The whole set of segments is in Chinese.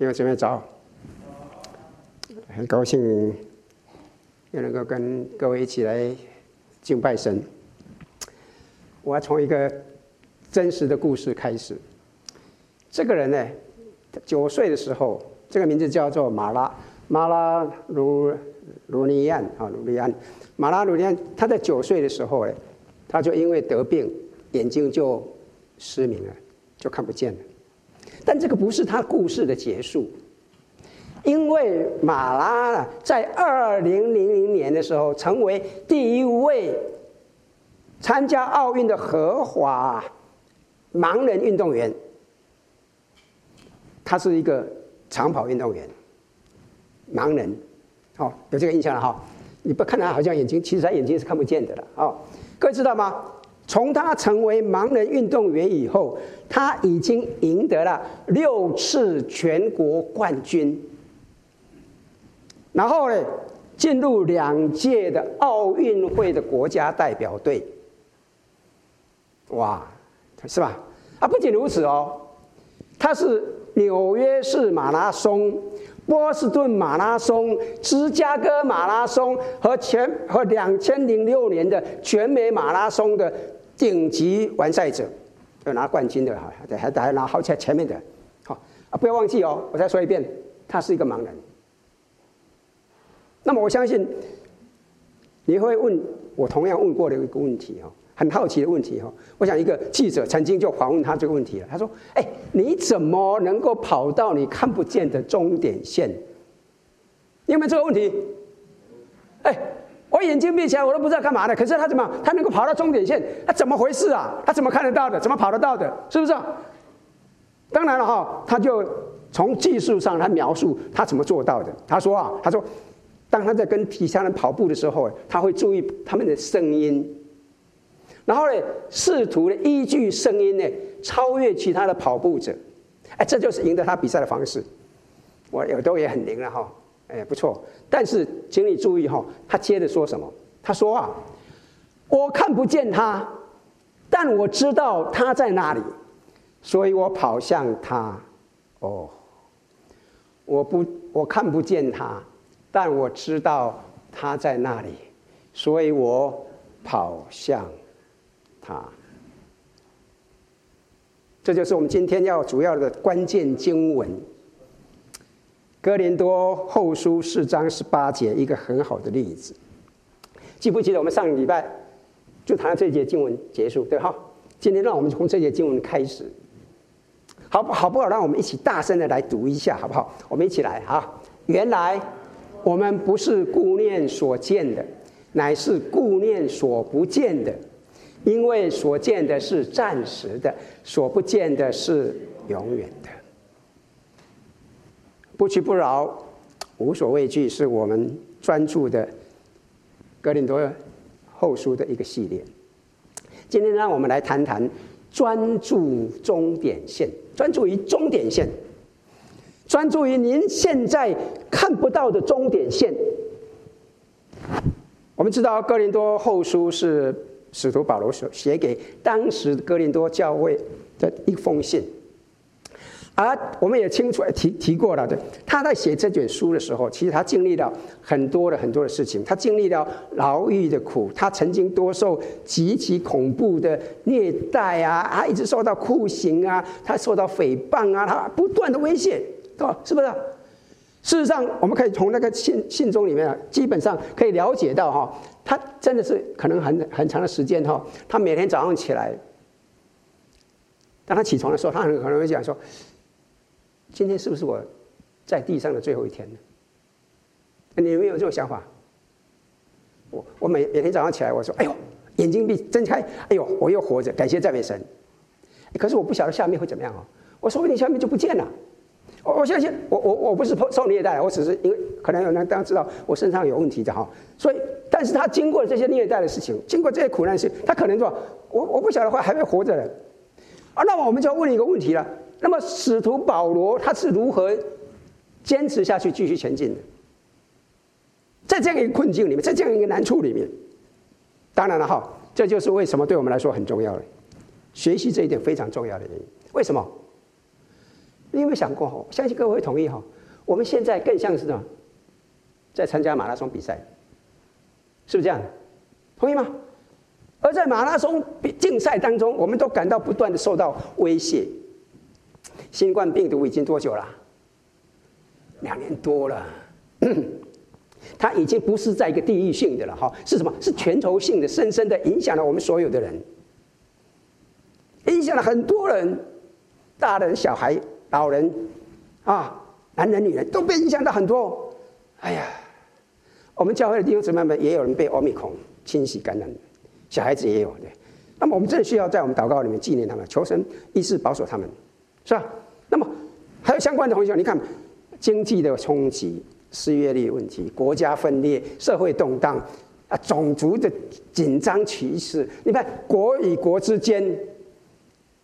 弟兄姊妹早，很高兴又能够跟各位一起来敬拜神。我要从一个真实的故事开始。这个人呢，九岁的时候，这个名字叫做马拉马拉鲁鲁尼安啊，鲁尼安。马拉鲁尼安，他在九岁的时候呢，他就因为得病，眼睛就失明了，就看不见了。但这个不是他故事的结束，因为马拉在二零零零年的时候，成为第一位参加奥运的合法盲人运动员。他是一个长跑运动员，盲人，哦，有这个印象了哈。你不看他好像眼睛，其实他眼睛是看不见的了，哦，各位知道吗？从他成为盲人运动员以后，他已经赢得了六次全国冠军，然后呢，进入两届的奥运会的国家代表队。哇，是吧？啊，不仅如此哦，他是纽约市马拉松、波士顿马拉松、芝加哥马拉松和全和两千零六年的全美马拉松的。顶级完赛者，要拿冠军的哈，还还还拿好在前面的，好啊！不要忘记哦，我再说一遍，他是一个盲人。那么我相信你会问我同样问过的一个问题哦，很好奇的问题哈。我想一个记者曾经就访问他这个问题了，他说：“哎，你怎么能够跑到你看不见的终点线？你有没有这个问题？”哎。我眼睛闭起来，我都不知道干嘛的。可是他怎么，他能够跑到终点线？他怎么回事啊？他怎么看得到的？怎么跑得到的？是不是？当然了哈，他就从技术上来描述他怎么做到的。他说啊，他说，当他在跟其他人跑步的时候，他会注意他们的声音，然后呢，试图呢依据声音呢超越其他的跑步者。哎，这就是赢得他比赛的方式。我耳朵也很灵了哈。哎，不错，但是请你注意哈，他接着说什么？他说啊，我看不见他，但我知道他在那里，所以我跑向他。哦，我不，我看不见他，但我知道他在那里，所以我跑向他。这就是我们今天要主要的关键经文。哥林多后书四章十八节，一个很好的例子。记不记得我们上礼拜就谈到这节经文结束，对哈？今天让我们从这节经文开始，好不好？不好，让我们一起大声的来读一下，好不好？我们一起来啊！原来我们不是顾念所见的，乃是顾念所不见的，因为所见的是暂时的，所不见的是永远的。不屈不挠，无所畏惧，是我们专注的格林多后书的一个系列。今天让我们来谈谈专注终点线，专注于终点线，专注于您现在看不到的终点线。我们知道哥林多后书是使徒保罗所写给当时哥林多教会的一封信。而我们也清楚提提过了的，他在写这卷书的时候，其实他经历了很多的很多的事情。他经历了牢狱的苦，他曾经多受极其恐怖的虐待啊，他一直受到酷刑啊，他受到诽谤啊，他不断的威胁，对吧？是不是？事实上，我们可以从那个信信中里面啊，基本上可以了解到哈，他真的是可能很很长的时间哈，他每天早上起来，当他起床的时候，他很可能会讲说。今天是不是我在地上的最后一天呢？你有没有这种想法？我我每每天早上起来，我说：“哎呦，眼睛闭睁开，哎呦，我又活着，感谢赞美神。”可是我不晓得下面会怎么样哦。我说不定下面就不见了。我我相信，我我我不是受虐待，我只是因为可能有人当知道我身上有问题的哈。所以，但是他经过这些虐待的事情，经过这些苦难事，他可能说：“我我不晓得会还会活着的。”啊，那么我们就要问一个问题了。那么，使徒保罗他是如何坚持下去、继续前进的？在这样一个困境里面，在这样一个难处里面，当然了哈，这就是为什么对我们来说很重要的，学习这一点非常重要的原因。为什么？你有没有想过？哈，相信各位会同意哈。我们现在更像是什么？在参加马拉松比赛，是不是这样？同意吗？而在马拉松比竞赛当中，我们都感到不断的受到威胁。新冠病毒已经多久了？两年多了。它已经不是在一个地域性的了，哈，是什么？是全球性的，深深的影响了我们所有的人，影响了很多人，大人、小孩、老人，啊，男人、女人都被影响到很多。哎呀，我们教会的弟兄姊妹们也有人被欧米孔侵袭感染，小孩子也有，对。那么我们真的需要在我们祷告里面纪念他们，求神医治保守他们，是吧？那么还有相关的同学，你看经济的冲击。失业率问题，国家分裂，社会动荡，啊，种族的紧张趋势。你看国与国之间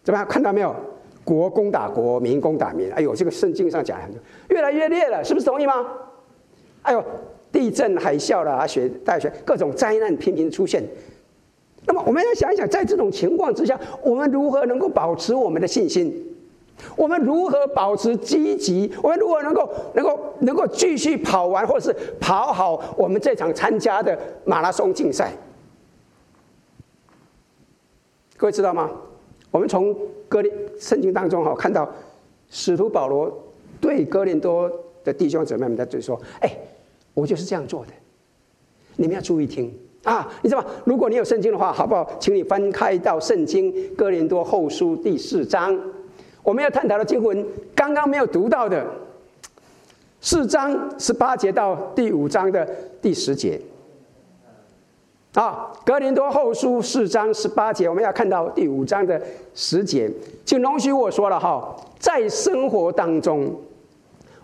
怎么样？看到没有？国攻打国，民攻打民。哎呦，这个圣经上讲很多，越来越烈了，是不是同意吗？哎呦，地震、海啸了啊，雪、大雪，各种灾难频频出现。那么，我们要想一想，在这种情况之下，我们如何能够保持我们的信心？我们如何保持积极？我们如何能够能够能够继续跑完，或是跑好我们这场参加的马拉松竞赛？各位知道吗？我们从哥林圣经当中哈看到，使徒保罗对哥林多的弟兄姊妹们在对说：“哎，我就是这样做的，你们要注意听啊！你知道吗？如果你有圣经的话，好不好？请你翻开到圣经哥林多后书第四章。”我们要探讨的经文，刚刚没有读到的，四章十八节到第五章的第十节，啊，格林多后书四章十八节，我们要看到第五章的十节，请容许我说了哈，在生活当中，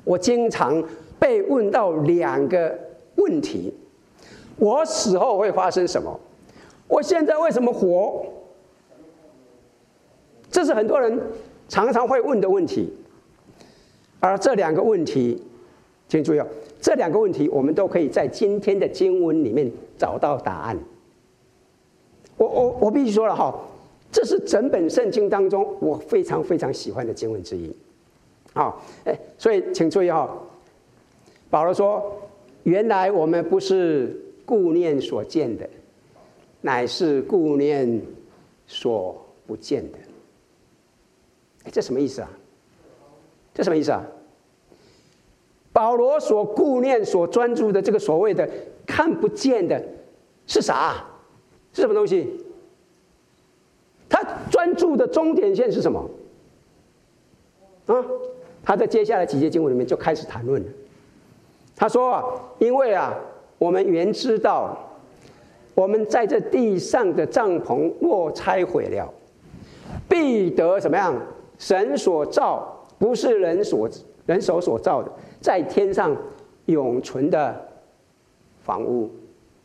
我经常被问到两个问题：我死后会发生什么？我现在为什么活？这是很多人。常常会问的问题，而这两个问题，请注意哦，这两个问题我们都可以在今天的经文里面找到答案。我我我必须说了哈，这是整本圣经当中我非常非常喜欢的经文之一。好，哎，所以请注意哈，保罗说：“原来我们不是顾念所见的，乃是顾念所不见的。”，这什么意思啊？这什么意思啊？保罗所顾念、所专注的这个所谓的看不见的，是啥？是什么东西？他专注的终点线是什么？啊？他在接下来几节经文里面就开始谈论了。他说啊：“因为啊，我们原知道，我们在这地上的帐篷若拆毁了，必得怎么样？”神所造不是人所人手所造的，在天上永存的房屋，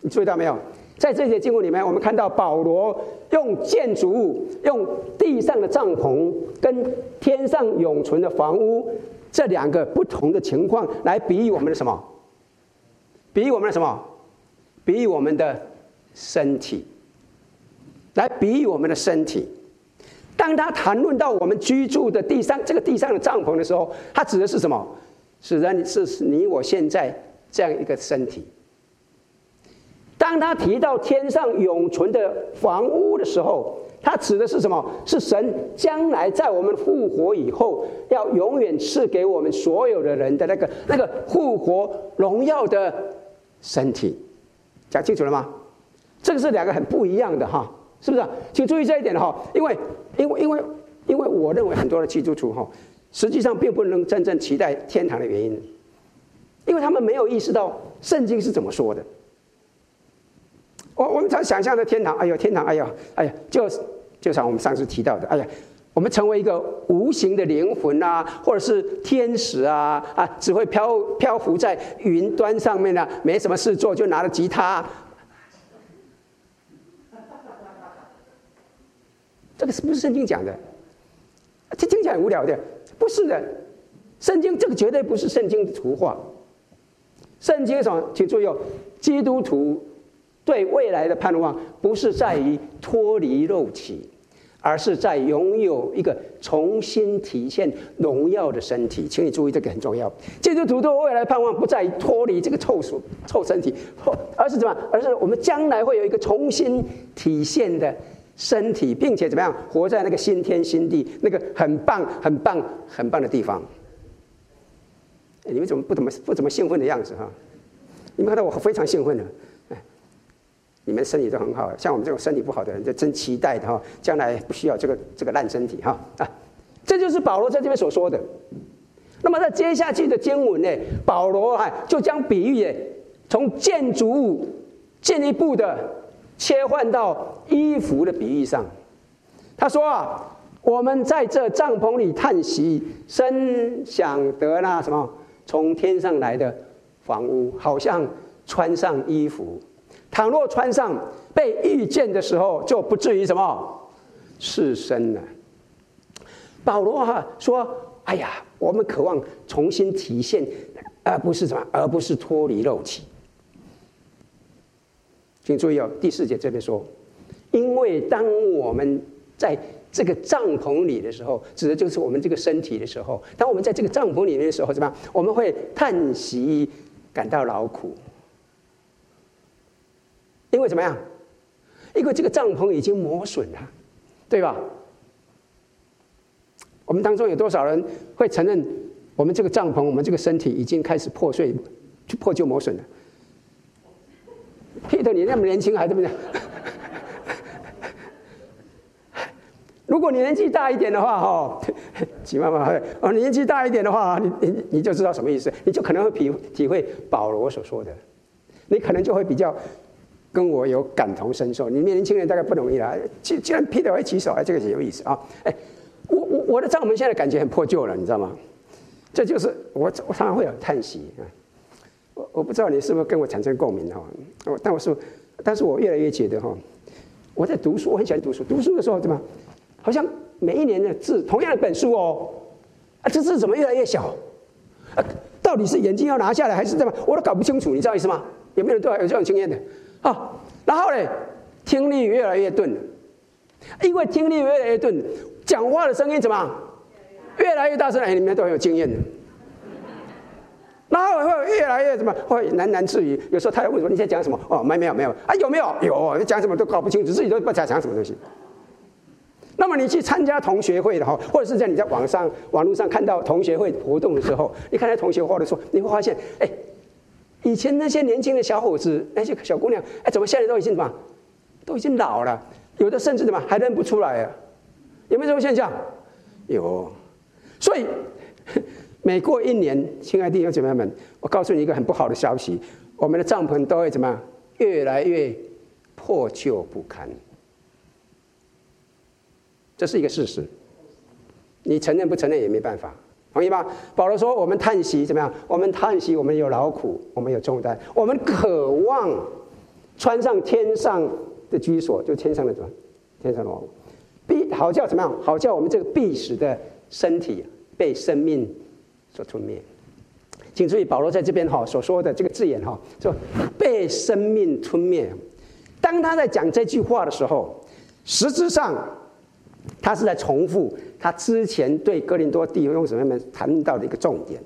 你注意到没有？在这些经文里面，我们看到保罗用建筑物、用地上的帐篷跟天上永存的房屋这两个不同的情况来比喻我们的什么？比喻我们的什么？比喻我们的身体，来比喻我们的身体。当他谈论到我们居住的地上这个地上的帐篷的时候，他指的是什么？是人是你我现在这样一个身体。当他提到天上永存的房屋的时候，他指的是什么？是神将来在我们复活以后，要永远赐给我们所有的人的那个那个复活荣耀的身体。讲清楚了吗？这个是两个很不一样的哈。是不是？请注意这一点哈，因为，因为，因为，因为我认为很多的基督徒哈，实际上并不能真正期待天堂的原因，因为他们没有意识到圣经是怎么说的。我我们常想象的天堂，哎呦，天堂，哎呀，哎呀，就就像我们上次提到的，哎呀，我们成为一个无形的灵魂啊，或者是天使啊，啊，只会漂漂浮在云端上面啊，没什么事做，就拿着吉他。这个是不是圣经讲的？这听起来很无聊的，不是的。圣经这个绝对不是圣经的图画。圣经上？请注意哦，基督徒对未来的盼望不是在于脱离肉体，而是在拥有一个重新体现荣耀的身体。请你注意，这个很重要。基督徒对未来的盼望不在于脱离这个臭属臭身体，而是怎么？而是我们将来会有一个重新体现的身体，并且怎么样活在那个新天新地，那个很棒、很棒、很棒的地方。你们怎么不怎么不怎么兴奋的样子哈？你们看到我非常兴奋的。你们身体都很好，像我们这种身体不好的人，就真期待的哈，将来不需要这个这个烂身体哈啊，这就是保罗在这边所说的。那么在接下去的经文呢，保罗哈就将比喻，从建筑物进一步的切换到衣服的比喻上。他说啊，我们在这帐篷里叹息，深想得那什么从天上来的房屋，好像穿上衣服。倘若穿上，被遇见的时候，就不至于什么赤身了。保罗哈说：“哎呀，我们渴望重新体现，而不是什么，而不是脱离肉体。”请注意哦，第四节这边说：“因为当我们在这个帐篷里的时候，指的就是我们这个身体的时候。当我们在这个帐篷里面的时候，怎么样？我们会叹息，感到劳苦。”因为怎么样？因为这个帐篷已经磨损了，对吧？我们当中有多少人会承认，我们这个帐篷，我们这个身体已经开始破碎、破旧磨损了你那么年轻，还这么讲？如果你年纪大一点的话，哈，吉妈妈，哦，你年纪大一点的话，你你你就知道什么意思，你就可能会体体会保罗所说的，你可能就会比较。跟我有感同身受，你们年轻人大概不容易啦。既既然 Peter 会举手，哎，这个很有意思啊。哎，我我我的帐篷现在感觉很破旧了，你知道吗？这就是我我常常会有叹息啊。我我不知道你是不是跟我产生共鸣哈？我但我是，但是我越来越觉得哈，我在读书，我很喜欢读书。读书的时候怎么，好像每一年的字，同样的本书哦，啊，这字怎么越来越小？啊，到底是眼睛要拿下来还是怎么？我都搞不清楚，你知道意思吗？有没有人对我有这种经验的？啊，然后呢，听力越来越钝，因为听力越来越钝，讲话的声音怎么越来越大声？哎，你们都很有经验的。然后会越来越什么？会喃喃自语。有时候他要问说：“你在讲什么？”哦，没没有没有啊，有没有？有，你讲什么都搞不清楚，自己都不知道讲什么东西。那么你去参加同学会的哈，或者是在你在网上网络上看到同学会活动的时候，你看到同学会的时候，你会发现，哎。以前那些年轻的小伙子，那些小姑娘，哎，怎么现在都已经什么，都已经老了？有的甚至什么还认不出来啊？有没有这种现象？有。所以每过一年，亲爱的弟兄姐妹们，我告诉你一个很不好的消息：我们的帐篷都会怎么样？越来越破旧不堪。这是一个事实，你承认不承认也没办法。同意吗？保罗说：“我们叹息怎么样？我们叹息，我们有劳苦，我们有重担，我们渴望穿上天上的居所，就天上的什么？天上的王，必好叫怎么样？好叫我们这个必死的身体被生命所吞灭。请注意，保罗在这边哈所说的这个字眼哈，说被生命吞灭。当他在讲这句话的时候，实质上他是在重复。”他之前对哥林多弟兄姊妹们谈到的一个重点。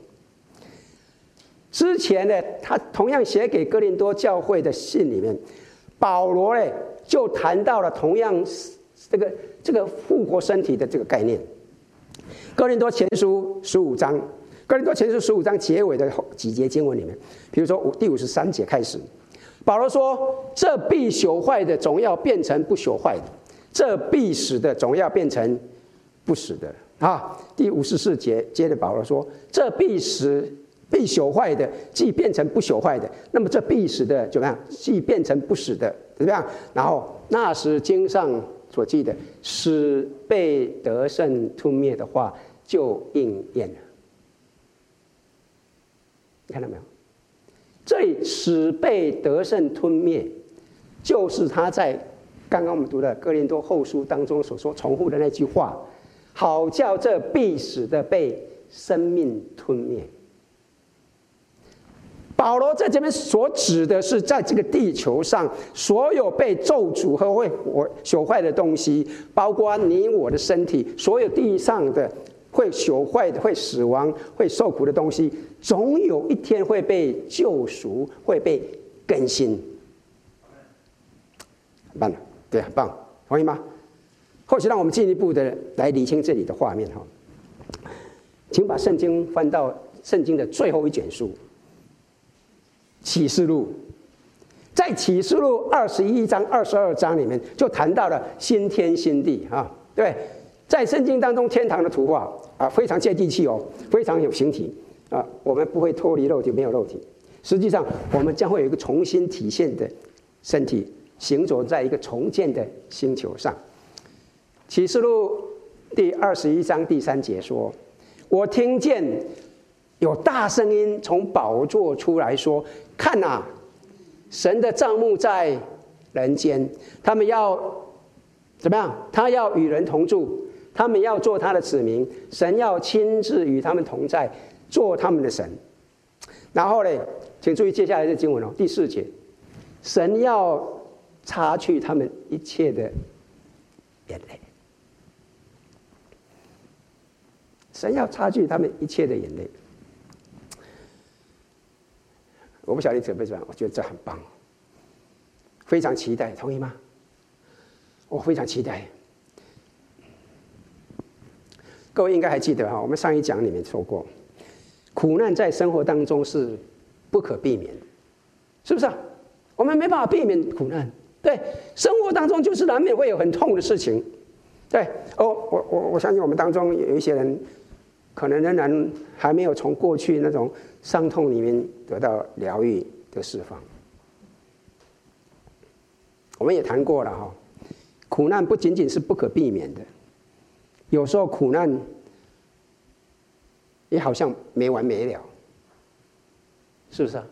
之前呢，他同样写给哥林多教会的信里面，保罗呢就谈到了同样这个这个复活身体的这个概念。哥林多前书十五章，哥林多前书十五章结尾的几节经文里面，比如说五第五十三节开始，保罗说：“这必朽坏的总要变成不朽坏的，这必死的总要变成。”不死的啊！第五十四节接着保罗说：“这必死、必朽坏的，既变成不朽坏的，那么这必死的怎么样？既变成不死的，怎么样？然后那时经上所记的，死被得胜吞灭的话就应验了。看到没有？这里死被得胜吞灭，就是他在刚刚我们读的哥林多后书当中所说重复的那句话。”好叫这必死的被生命吞灭。保罗在这边所指的是，在这个地球上所有被咒诅和会毁朽坏的东西，包括你我的身体，所有地上的会朽坏的、会死亡、会受苦的东西，总有一天会被救赎，会被更新。很棒，对，很棒，同意吗？或许让我们进一步的来理清这里的画面哈。请把圣经翻到圣经的最后一卷书《启示录》。在《启示录》二十一章、二十二章里面，就谈到了新天新地啊。对，在圣经当中，天堂的图画啊，非常接地气哦，非常有形体啊。我们不会脱离肉体，没有肉体。实际上，我们将会有一个重新体现的身体，行走在一个重建的星球上。启示录第二十一章第三节说：“我听见有大声音从宝座出来说：‘看哪，神的帐幕在人间，他们要怎么样？他要与人同住，他们要做他的子民，神要亲自与他们同在，做他们的神。’然后呢，请注意接下来的经文哦，第四节，神要擦去他们一切的眼泪。”神要擦去他们一切的眼泪，我不晓得你准备怎么样，我觉得这很棒，非常期待，同意吗？我非常期待。各位应该还记得哈，我们上一讲里面说过，苦难在生活当中是不可避免的，是不是啊？我们没办法避免苦难，对，生活当中就是难免会有很痛的事情，对。哦，我我我相信我们当中有一些人。可能仍然还没有从过去那种伤痛里面得到疗愈的释放。我们也谈过了哈，苦难不仅仅是不可避免的，有时候苦难也好像没完没了，是不是啊？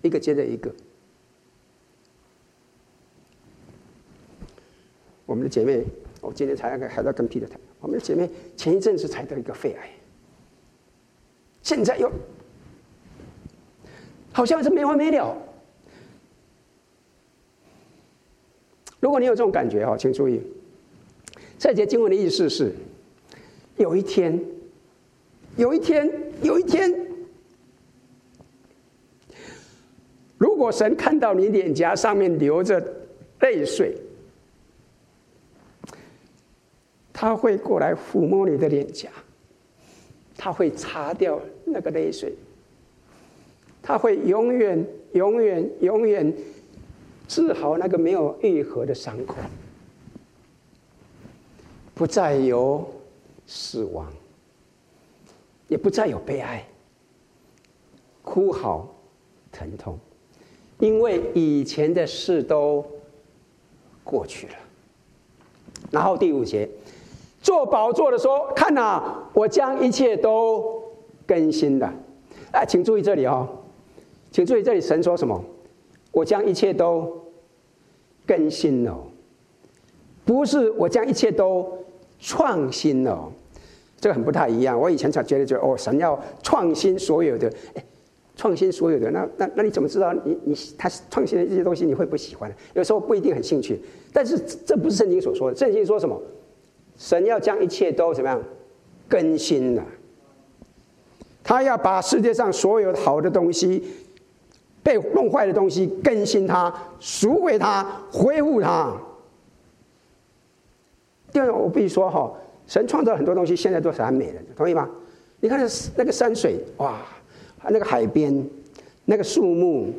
一个接着一个。我们的姐妹，我今天才还在跟 Peter 谈。我们的姐妹前一阵子才得一个肺癌，现在又好像是没完没了。如果你有这种感觉哈，请注意，这节经文的意思是：有一天，有一天，有一天，如果神看到你脸颊上面流着泪水。他会过来抚摸你的脸颊，他会擦掉那个泪水，他会永远、永远、永远治好那个没有愈合的伤口，不再有死亡，也不再有悲哀、哭嚎、疼痛，因为以前的事都过去了。然后第五节。坐宝座的说：“看呐、啊，我将一切都更新了。”哎，请注意这里哦，请注意这里，神说什么？我将一切都更新了，不是我将一切都创新了。这个很不太一样。我以前才觉得，就哦，神要创新所有的，哎，创新所有的。那那那你怎么知道你你他创新的这些东西你会不喜欢？有时候不一定很兴趣。但是这不是圣经所说的。圣经说什么？神要将一切都怎么样更新了？他要把世界上所有好的东西、被弄坏的东西更新它、赎回它、恢复它。第二，我必须说哈，神创造很多东西，现在都是很美的，同意吗？你看那个山水，哇，那个海边，那个树木，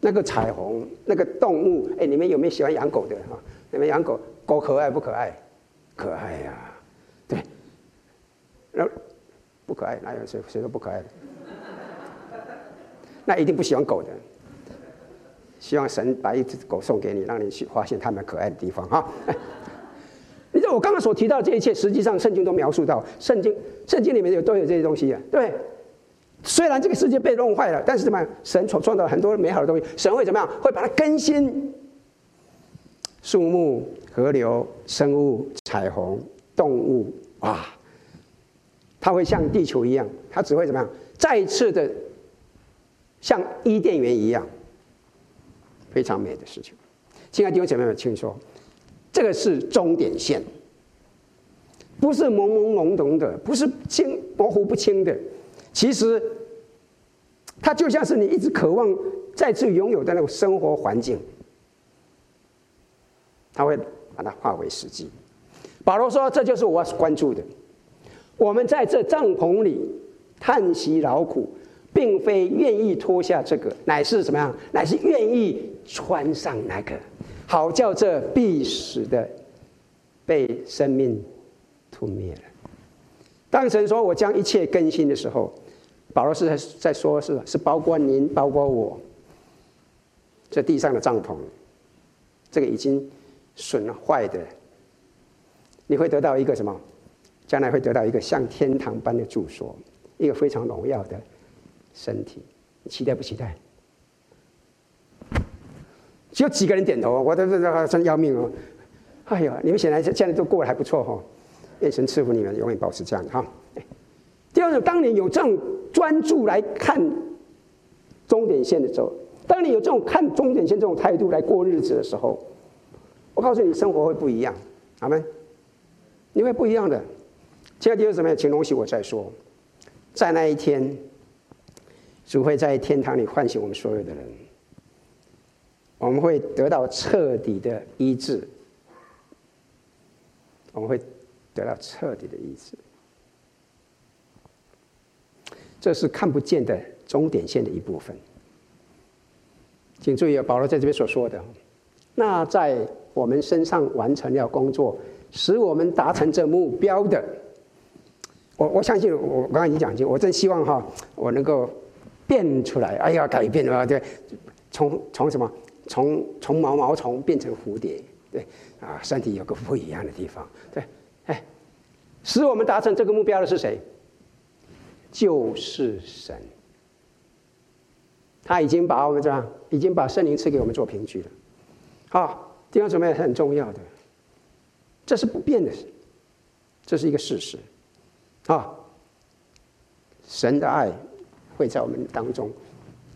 那个彩虹，那个动物，哎，你们有没有喜欢养狗的哈？你们养狗，狗可爱不可爱？可爱呀、啊，对，那不可爱，哪有谁谁说不可爱的？那一定不喜欢狗的。希望神把一只狗送给你，让你去发现它们可爱的地方哈。我刚刚所提到的这一切，实际上圣经都描述到，圣经圣经里面有都有这些东西啊。对，虽然这个世界被弄坏了，但是怎么样？神所创造了很多美好的东西，神会怎么样？会把它更新。树木、河流、生物、彩虹、动物，哇！它会像地球一样，它只会怎么样？再次的像伊甸园一样，非常美的事情。亲爱的弟兄姐妹们，请说，这个是终点线，不是朦朦胧胧的，不是清模糊不清的。其实，它就像是你一直渴望再次拥有的那种生活环境，它会把它化为实际。保罗说：“这就是我要关注的。我们在这帐篷里叹息劳苦，并非愿意脱下这个，乃是怎么样？乃是愿意穿上那个。”好叫这必死的被生命吞灭了。当神说我将一切更新的时候，保罗是在在说，是是包括您，包括我，这地上的帐篷，这个已经损坏的，你会得到一个什么？将来会得到一个像天堂般的住所，一个非常荣耀的身体，你期待不期待？只有几个人点头，我都这真要命哦！哎呀，你们显然现在都过得还不错哈，愿神赐福你们，永远保持这样哈。第二种，当你有这种专注来看终点线的时候，当你有这种看终点线这种态度来过日子的时候，我告诉你，生活会不一样，阿们，你会不一样的。亲爱的弟兄姊妹，请容许我再说，在那一天，主会在天堂里唤醒我们所有的人。我们会得到彻底的医治，我们会得到彻底的医治，这是看不见的终点线的一部分。请注意啊，保罗在这边所说的，那在我们身上完成了工作，使我们达成这目标的，我我相信我刚刚已经讲清，我真希望哈，我能够变出来，哎呀，改变啊，对，从从什么？从从毛毛虫变成蝴蝶，对啊，身体有个不一样的地方，对，哎，使我们达成这个目标的是谁？就是神，他已经把我们这样，已经把圣灵赐给我们做凭据了。好，弟兄姊妹很重要的，这是不变的，这是一个事实。啊，神的爱会在我们当中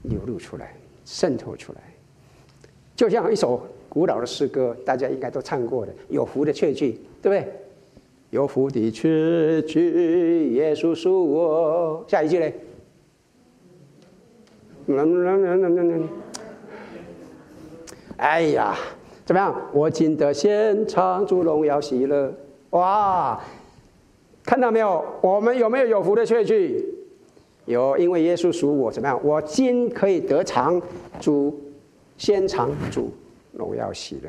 流露出来，渗透出来。就像一首古老的诗歌，大家应该都唱过的《有福的确据》，对不对？有福的确据，耶稣属我。下一句嘞？哎呀，怎么样？我今得献唱主荣耀喜乐。哇，看到没有？我们有没有有福的确据？有，因为耶稣属我。怎么样？我今可以得尝主。先尝主荣耀喜乐。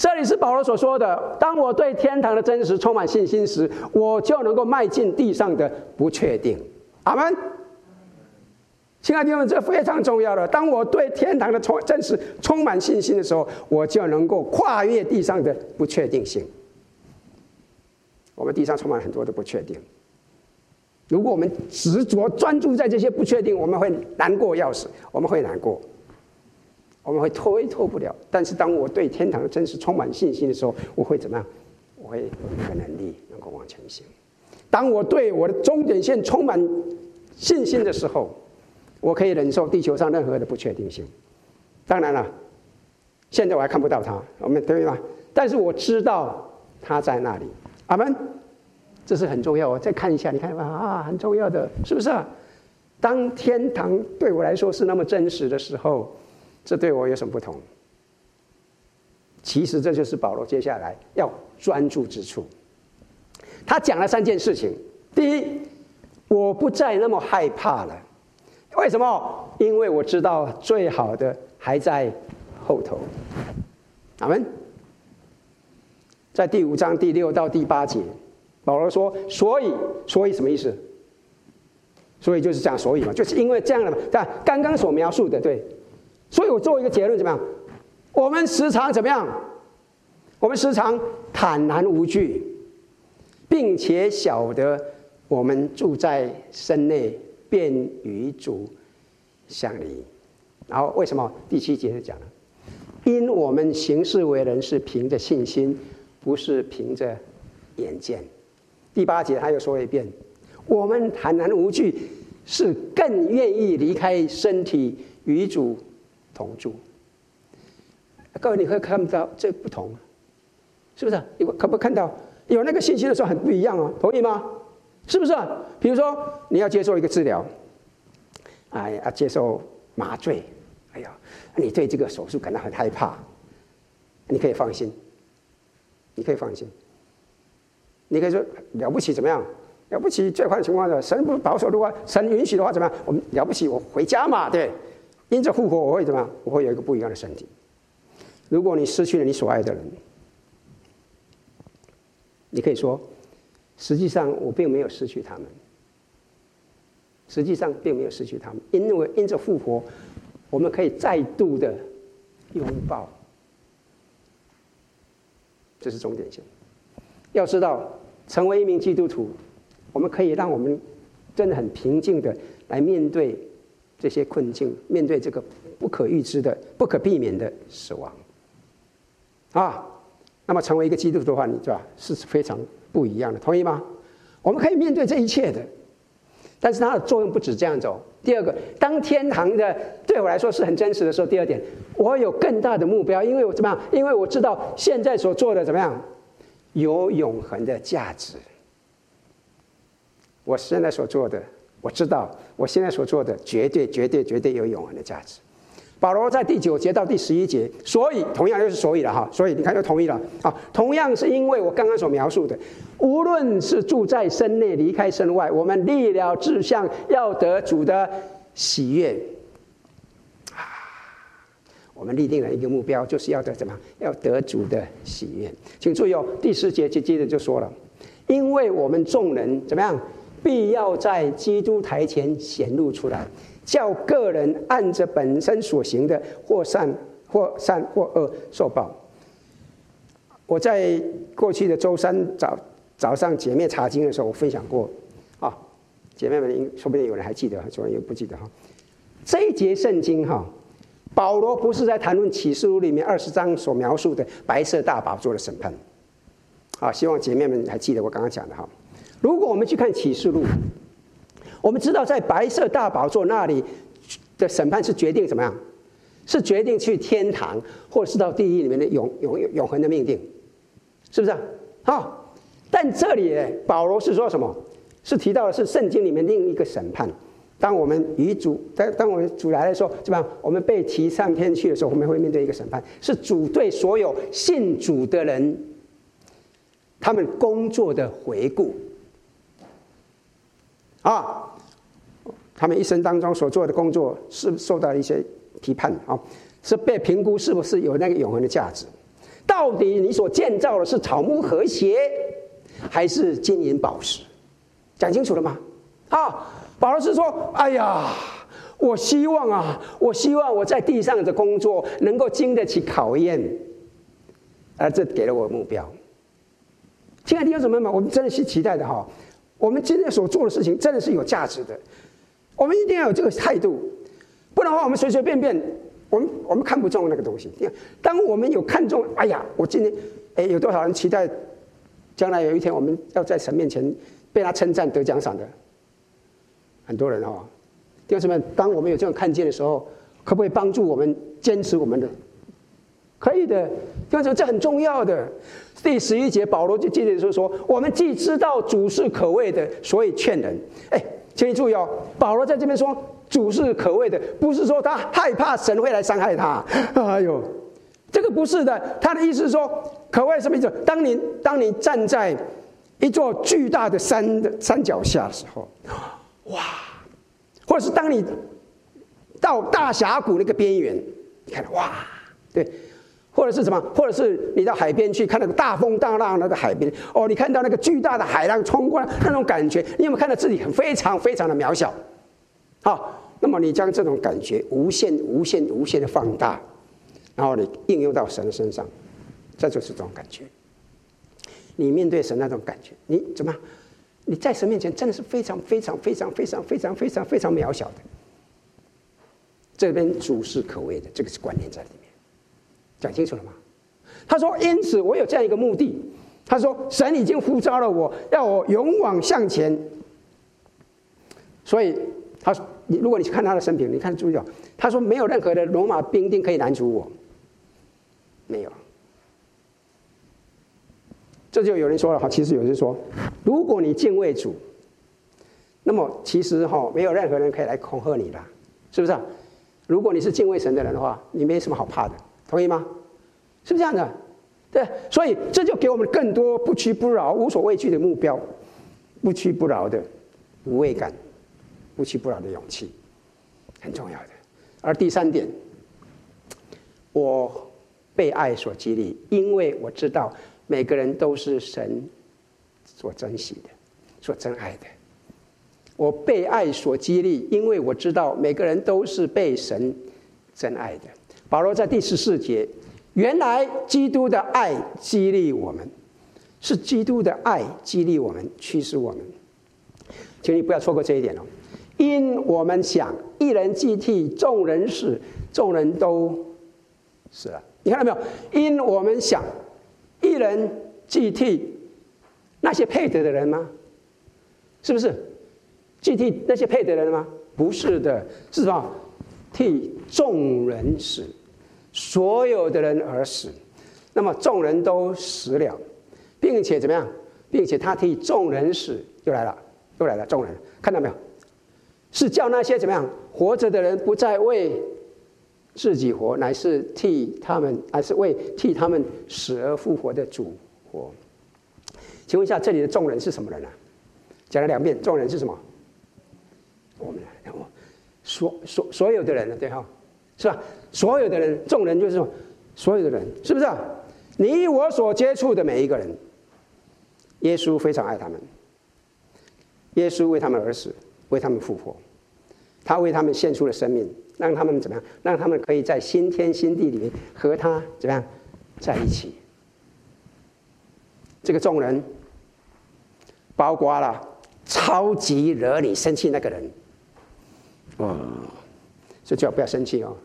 这里是保罗所说的：当我对天堂的真实充满信心时，我就能够迈进地上的不确定。阿门。亲爱的弟兄们，这非常重要的。当我对天堂的充真实充满信心的时候，我就能够跨越地上的不确定性。我们地上充满很多的不确定。如果我们执着专注在这些不确定，我们会难过要死，我们会难过。我们会推脱不了，但是当我对天堂的真实充满信心的时候，我会怎么样？我会有一个能力能够往前行。当我对我的终点线充满信心的时候，我可以忍受地球上任何的不确定性。当然了，现在我还看不到它，我们对吗？但是我知道它在那里。阿门。这是很重要。我再看一下，你看啊，很重要的，是不是啊？当天堂对我来说是那么真实的时候。这对我有什么不同？其实这就是保罗接下来要专注之处。他讲了三件事情：第一，我不再那么害怕了。为什么？因为我知道最好的还在后头。阿门。在第五章第六到第八节，保罗说：“所以，所以什么意思？所以就是讲，所以嘛，就是因为这样的嘛。但刚刚所描述的，对。”所以我做一个结论，怎么样？我们时常怎么样？我们时常坦然无惧，并且晓得我们住在身内，便与主相离。然后为什么第七节就讲了？因我们行事为人是凭着信心，不是凭着眼见。第八节他又说一遍：我们坦然无惧，是更愿意离开身体与主同住。各位，你可以看到这不同，是不是？你可不可以看到有那个信息的时候很不一样啊？同意吗？是不是？比如说你要接受一个治疗，哎呀，接受麻醉，哎呀，你对这个手术感到很害怕，你可以放心，你可以放心，你可以说了不起怎么样？了不起最坏的情况下，神不保守的话，神允许的话怎么样？我们了不起，我回家嘛，对，因着复活我会怎么样？我会有一个不一样的身体。如果你失去了你所爱的人，你可以说，实际上我并没有失去他们。实际上并没有失去他们，因为因着复活，我们可以再度的拥抱。这是终点线。要知道，成为一名基督徒，我们可以让我们真的很平静的来面对这些困境，面对这个不可预知的、不可避免的死亡。啊，那么成为一个基督徒的话，你知道是非常不一样的，同意吗？我们可以面对这一切的，但是它的作用不止这样走。第二个，当天堂的对我来说是很真实的时候，第二点，我有更大的目标，因为我怎么样？因为我知道现在所做的怎么样，有永恒的价值。我现在所做的，我知道我现在所做的绝对、绝对、绝对有永恒的价值。保罗在第九节到第十一节，所以同样又是所以了哈，所以你看又同意了啊。同样是因为我刚刚所描述的，无论是住在身内，离开身外，我们立了志向，要得主的喜悦啊。我们立定了一个目标，就是要得什么？要得主的喜悦。请注意哦，第十节接着就说了，因为我们众人怎么样，必要在基督台前显露出来。叫个人按着本身所行的，或善或善或恶受报。我在过去的周三早早上姐妹查经的时候，我分享过啊，姐妹们，说不定有人还记得，有人又不记得哈。这一节圣经哈，保罗不是在谈论启示录里面二十章所描述的白色大宝座的审判。啊，希望姐妹们还记得我刚刚讲的哈。如果我们去看启示录。我们知道，在白色大宝座那里的审判是决定怎么样？是决定去天堂，或者是到地狱里面的永永永恒的命定，是不是啊？好，但这里保罗是说什么？是提到的是圣经里面另一个审判。当我们与主，当当我们主来的时候，是吧？我们被提上天去的时候，我们会面对一个审判，是主对所有信主的人，他们工作的回顾。啊，他们一生当中所做的工作是受到一些批判啊，是被评估是不是有那个永恒的价值？到底你所建造的是草木和谐，还是金银宝石？讲清楚了吗？啊，保罗是说：“哎呀，我希望啊，我希望我在地上的工作能够经得起考验，而这给了我目标。”亲爱的弟兄姊妹们，我们真的是期待的哈。我们今天所做的事情真的是有价值的，我们一定要有这个态度，不然的话，我们随随便便，我们我们看不中那个东西。当我们有看中，哎呀，我今天，哎，有多少人期待将来有一天我们要在神面前被他称赞得奖赏的？很多人哦，弟兄姊妹，当我们有这种看见的时候，可不可以帮助我们坚持我们的？可以的，弟兄们，这很重要的。第十一节，保罗就接着就说：“我们既知道主是可畏的，所以劝人。”哎，请你注意哦，保罗在这边说主是可畏的，不是说他害怕神会来伤害他。哎呦，这个不是的，他的意思是说，可畏什么意思？当你当你站在一座巨大的山的山脚下的时候，哇，或者是当你到大峡谷那个边缘，你看，哇，对。或者是什么？或者是你到海边去看那个大风大浪那个海边哦，你看到那个巨大的海浪冲过来那种感觉，你有没有看到自己很非常非常的渺小？好，那么你将这种感觉无限无限无限的放大，然后你应用到神的身上，这就是这种感觉。你面对神那种感觉，你怎么？你在神面前真的是非常非常非常非常非常非常非常渺小的。这边主是可畏的，这个是观念在里。讲清楚了吗？他说：“因此，我有这样一个目的。他说，神已经呼召了我，要我勇往向前。所以，他：“你如果你去看他的生平，你看注意哦，他说没有任何的罗马兵丁可以拦阻我，没有。”这就有人说了哈，其实有人说，如果你敬畏主，那么其实哈没有任何人可以来恐吓你的，是不是？如果你是敬畏神的人的话，你没什么好怕的，同意吗？是不是这样的？对，所以这就给我们更多不屈不挠、无所畏惧的目标，不屈不挠的无畏感，不屈不挠的勇气，很重要的。而第三点，我被爱所激励，因为我知道。每个人都是神所珍惜的，所珍爱的。我被爱所激励，因为我知道每个人都是被神珍爱的。保罗在第十四节，原来基督的爱激励我们，是基督的爱激励我们，驱使我们。请你不要错过这一点哦，因我们想一人既替众人死，众人都死了。你看到没有？因我们想。一人既替那些配得的人吗？是不是？既替那些配得的人吗？不是的，是什么？替众人死，所有的人而死。那么众人都死了，并且怎么样？并且他替众人死，又来了，又来了。众人看到没有？是叫那些怎么样活着的人不再为。自己活，乃是替他们，还是为替他们死而复活的主活？请问一下，这里的众人是什么人呢、讲了两遍，众人是什么？我们，我所所所有的人呢？对哈，是吧？所有的人，众人就是说所有的人，是不是？你我所接触的每一个人，耶稣非常爱他们，耶稣为他们而死，为他们复活，他为他们献出了生命。让他们怎么样？让他们可以在新天新地里面和他怎么样在一起？这个众人包括了超级惹你生气那个人，哦，所以最好不要生气哦。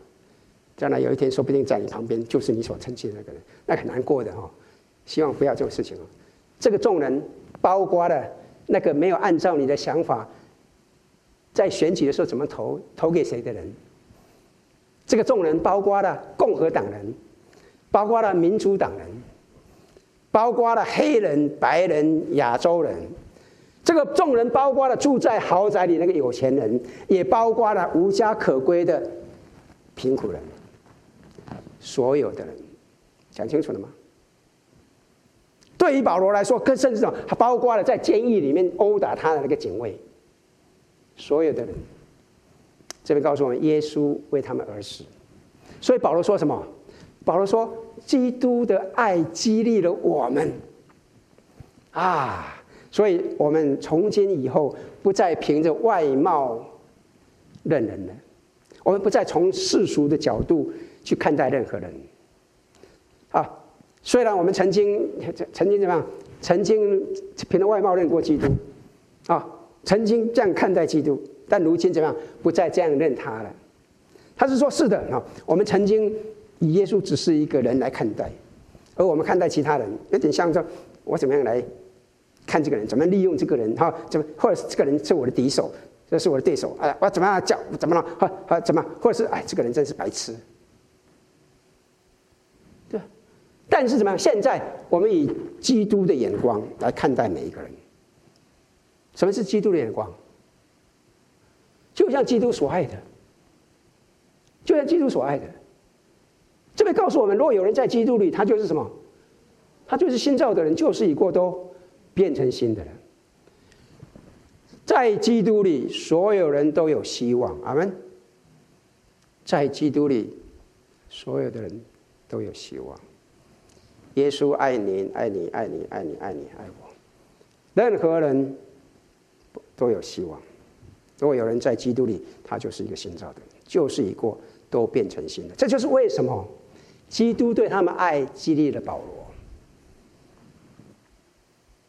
将来有一天，说不定在你旁边就是你所生气的那个人，那很难过的哦。希望不要这种事情哦。这个众人包括了那个没有按照你的想法在选举的时候怎么投投给谁的人。这个众人包括了共和党人，包括了民主党人，包括了黑人、白人、亚洲人。这个众人包括了住在豪宅里那个有钱人，也包括了无家可归的贫苦人。所有的人，讲清楚了吗？对于保罗来说，更甚至什么？还包括了在监狱里面殴打他的那个警卫。所有的人。这边告诉我们，耶稣为他们而死，所以保罗说什么？保罗说，基督的爱激励了我们啊！所以我们从今以后不再凭着外貌认人了，我们不再从世俗的角度去看待任何人啊！虽然我们曾经曾经怎么样？曾经凭着外貌认过基督啊，曾经这样看待基督。但如今怎么样？不再这样认他了。他是说：“是的啊，我们曾经以耶稣只是一个人来看待，而我们看待其他人，有点像说，我怎么样来看这个人？怎么利用这个人？哈，怎么？或者是这个人是我的敌手，这是我的对手？哎，我怎么样叫？怎么了？哈，哈，怎么？或者是哎，这个人真是白痴。对，但是怎么样？现在我们以基督的眼光来看待每一个人。什么是基督的眼光？”就像基督所爱的，就像基督所爱的。这边告诉我们，如果有人在基督里，他就是什么？他就是新造的人，旧事已过，都变成新的人。在基督里，所有人都有希望。阿门。在基督里，所有的人都有希望。耶稣爱你，爱你，爱你，爱你，爱你，爱我。任何人都有希望。如果有人在基督里，他就是一个新造的人，旧事已过，都变成新的。这就是为什么基督对他们爱激励了保罗。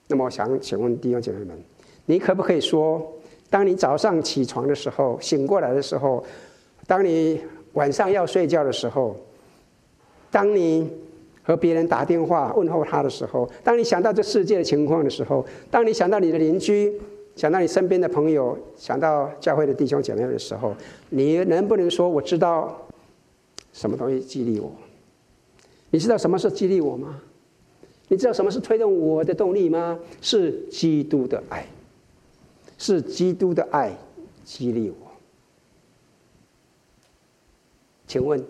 那么，我想请问弟兄姐妹们，你可不可以说，当你早上起床的时候，醒过来的时候，当你晚上要睡觉的时候，当你和别人打电话问候他的时候，当你想到这世界的情况的时候，当你想到你的邻居，想到你身边的朋友，想到教会的弟兄姐妹的时候，你能不能说我知道什么东西激励我？你知道什么是激励我吗？你知道什么是推动我的动力吗？是基督的爱，是基督的爱激励我。请问，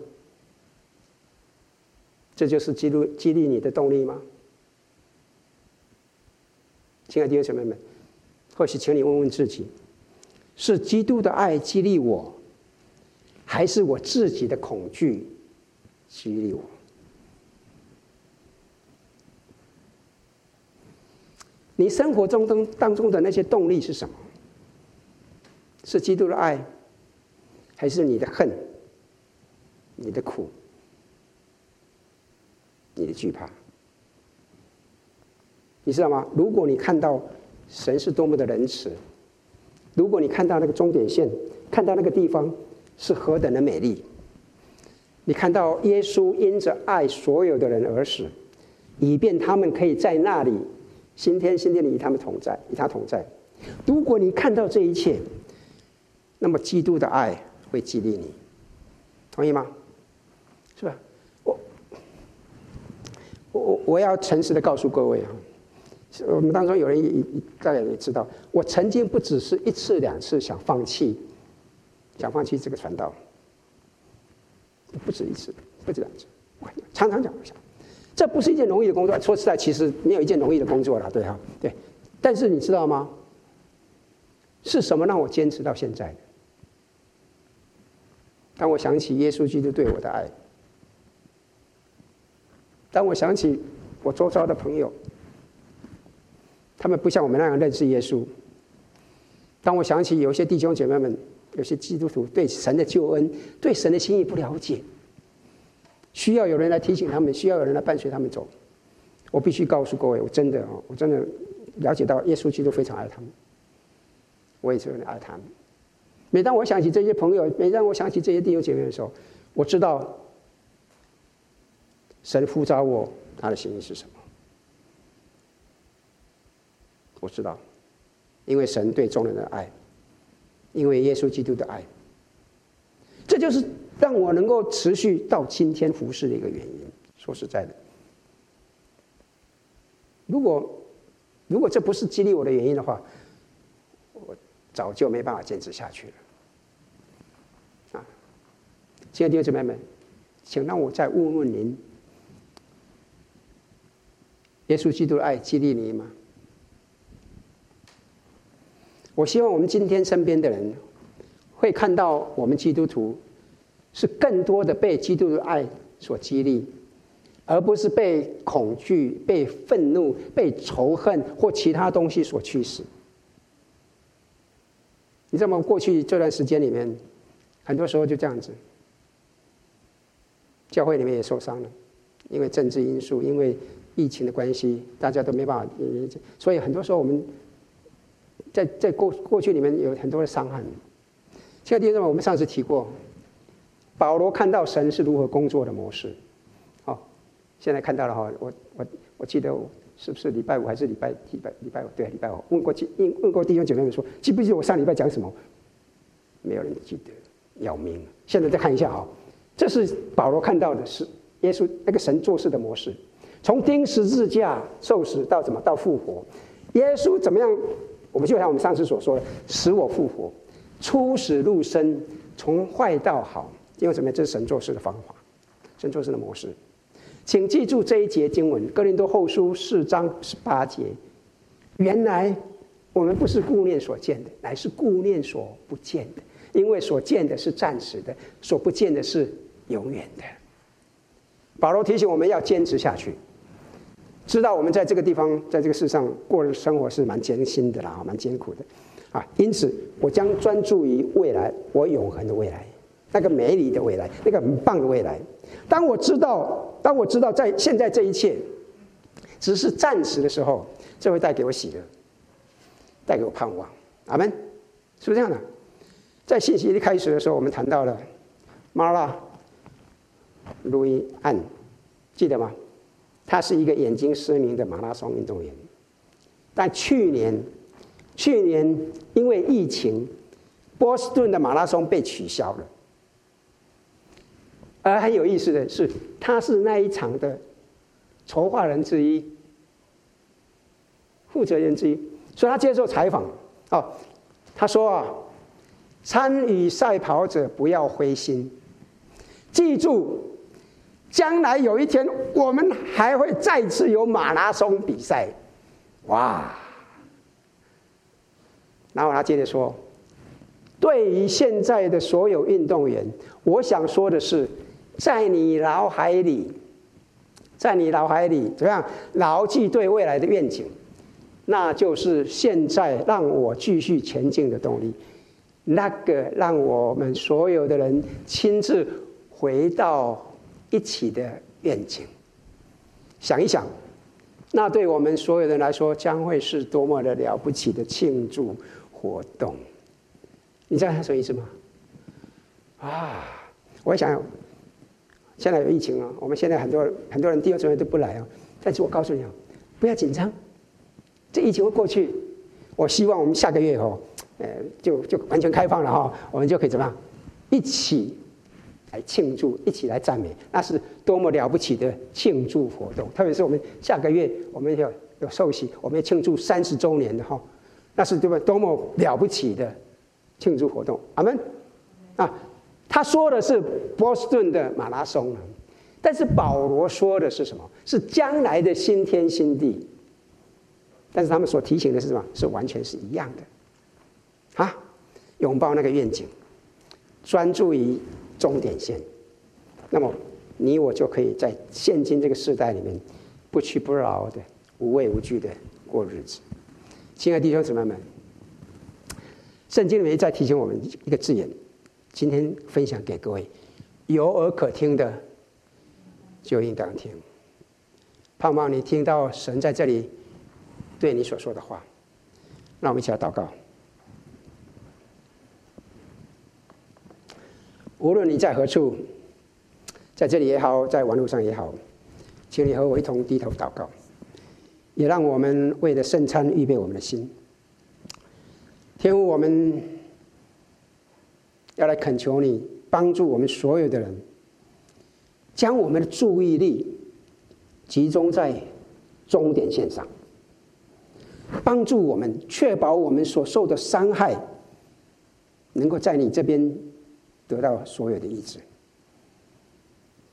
这就是激励激励你的动力吗？亲爱的弟兄姐妹们。或许，请你问问自己：是基督的爱激励我，还是我自己的恐惧激励我？你生活中当当中的那些动力是什么？是基督的爱，还是你的恨、你的苦、你的惧怕？你知道吗？如果你看到。神是多么的仁慈！如果你看到那个终点线，看到那个地方是何等的美丽，你看到耶稣因着爱所有的人而死，以便他们可以在那里新天新地里与他们同在，与他同在。如果你看到这一切，那么基督的爱会激励你，同意吗？是吧？我我我要诚实的告诉各位啊。我们当中有人也大家也知道，我曾经不只是一次两次想放弃，想放弃这个传道，不止一次，不止两次，我常常讲，我想，这不是一件容易的工作。说实在，其实没有一件容易的工作了，对哈，对。但是你知道吗？是什么让我坚持到现在的？当我想起耶稣基督对我的爱，当我想起我周遭的朋友。他们不像我们那样认识耶稣。当我想起有些弟兄姐妹们，有些基督徒对神的救恩、对神的心意不了解，需要有人来提醒他们，需要有人来伴随他们走。我必须告诉各位，我真的啊，我真的了解到耶稣基督非常爱他们，我也是很爱他们。每当我想起这些朋友，每当我想起这些弟兄姐妹的时候，我知道神呼召我，他的心意是什么。我知道，因为神对众人的爱，因为耶稣基督的爱，这就是让我能够持续到今天服侍的一个原因。说实在的，如果如果这不是激励我的原因的话，我早就没办法坚持下去了。啊，亲爱的弟兄姊妹们，请让我再问问您：耶稣基督的爱激励你吗？我希望我们今天身边的人会看到我们基督徒是更多的被基督的爱所激励，而不是被恐惧、被愤怒、被仇恨或其他东西所驱使。你知道吗？过去这段时间里面，很多时候就这样子，教会里面也受伤了，因为政治因素，因为疫情的关系，大家都没办法，所以很多时候我们。在在过过去里面有很多的伤痕。亲爱的弟兄们，我们上次提过，保罗看到神是如何工作的模式。好，现在看到了哈，我我我记得是不是礼拜五还是礼拜礼拜礼拜五？对，礼拜五。问过问问过弟兄姐妹们说，记不记得我上礼拜讲什么？没有人记得，要命！现在再看一下哈，这是保罗看到的是耶稣那个神做事的模式，从钉十字架受死到怎么到复活，耶稣怎么样？我们就像我们上次所说的，使我复活，出死入生，从坏到好，因为什么？这是神做事的方法，神做事的模式。请记住这一节经文，《哥林多后书》四章十八节。原来我们不是顾念所见的，乃是顾念所不见的，因为所见的是暂时的，所不见的是永远的。保罗提醒我们要坚持下去。知道我们在这个地方，在这个世上过的生活是蛮艰辛的啦，蛮艰苦的，啊，因此我将专注于未来，我永恒的未来，那个美丽的未来，那个很棒的未来。当我知道，当我知道在现在这一切只是暂时的时候，这会带给我喜乐，带给我盼望。阿门，是不是这样的？在信息一开始的时候，我们谈到了马拉路易安，记得吗？他是一个眼睛失明的马拉松运动员，但去年去年因为疫情，波士顿的马拉松被取消了。而很有意思的是，他是那一场的筹划人之一、负责人之一，所以他接受采访哦，他说啊，参与赛跑者不要灰心，记住，将来有一天我们还会再次有马拉松比赛，哇！然后他接着说，对于现在的所有运动员，我想说的是。在你脑海里，在你脑海里怎么样牢记对未来的愿景？那就是现在让我继续前进的动力。那个让我们所有的人亲自回到一起的愿景，想一想，那对我们所有人来说将会是多么的了不起的庆祝活动。你知道他什么意思吗？啊，我想。现在有疫情啊，我们现在很多很多人第二春节都不来啊。但是我告诉你啊，不要紧张，这疫情会过去。我希望我们下个月哦，呃，就就完全开放了哈，我们就可以怎么样，一起来庆祝，一起来赞美，那是多么了不起的庆祝活动。特别是我们下个月我们要有寿喜，我们要庆祝三十周年的哈，那是对吧？多么了不起的庆祝活动。阿门啊。他说的是波士顿的马拉松，但是保罗说的是什么？是将来的新天新地。但是他们所提醒的是什么？是完全是一样的。啊，拥抱那个愿景，专注于终点线，那么你我就可以在现今这个时代里面不屈不挠的、无畏无惧的过日子。亲爱的弟兄姊妹们，圣经里面在提醒我们一个字眼。今天分享给各位，有耳可听的就应当听。盼望你听到神在这里对你所说的话。让我们一起来祷告。无论你在何处，在这里也好，在网络上也好，请你和我一同低头祷告，也让我们为了圣餐预备我们的心。天父，我们。要来恳求你帮助我们所有的人，将我们的注意力集中在终点线上，帮助我们确保我们所受的伤害能够在你这边得到所有的医治。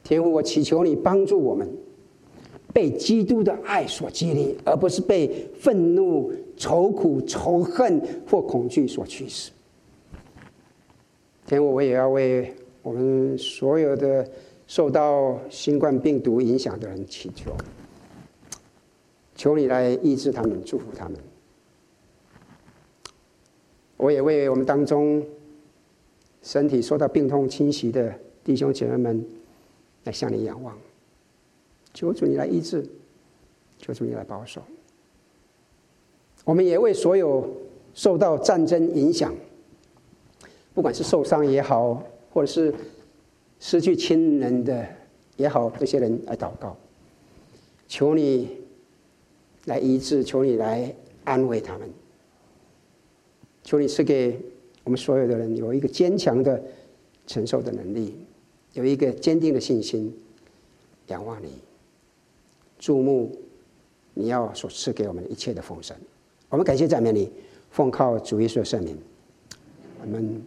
天父，我祈求你帮助我们被基督的爱所激励，而不是被愤怒、愁苦、仇恨或恐惧所驱使。天父，我也要为我们所有的受到新冠病毒影响的人祈求，求你来医治他们，祝福他们。我也为我们当中身体受到病痛侵袭的弟兄姐妹们来向你仰望，求主你来医治，求主你来保守。我们也为所有受到战争影响。不管是受伤也好，或者是失去亲人的也好，这些人来祷告，求你来医治，求你来安慰他们，求你赐给我们所有的人有一个坚强的承受的能力，有一个坚定的信心，仰望你，注目你要所赐给我们一切的丰盛。我们感谢赞美你，奉靠主耶稣的圣名，我们。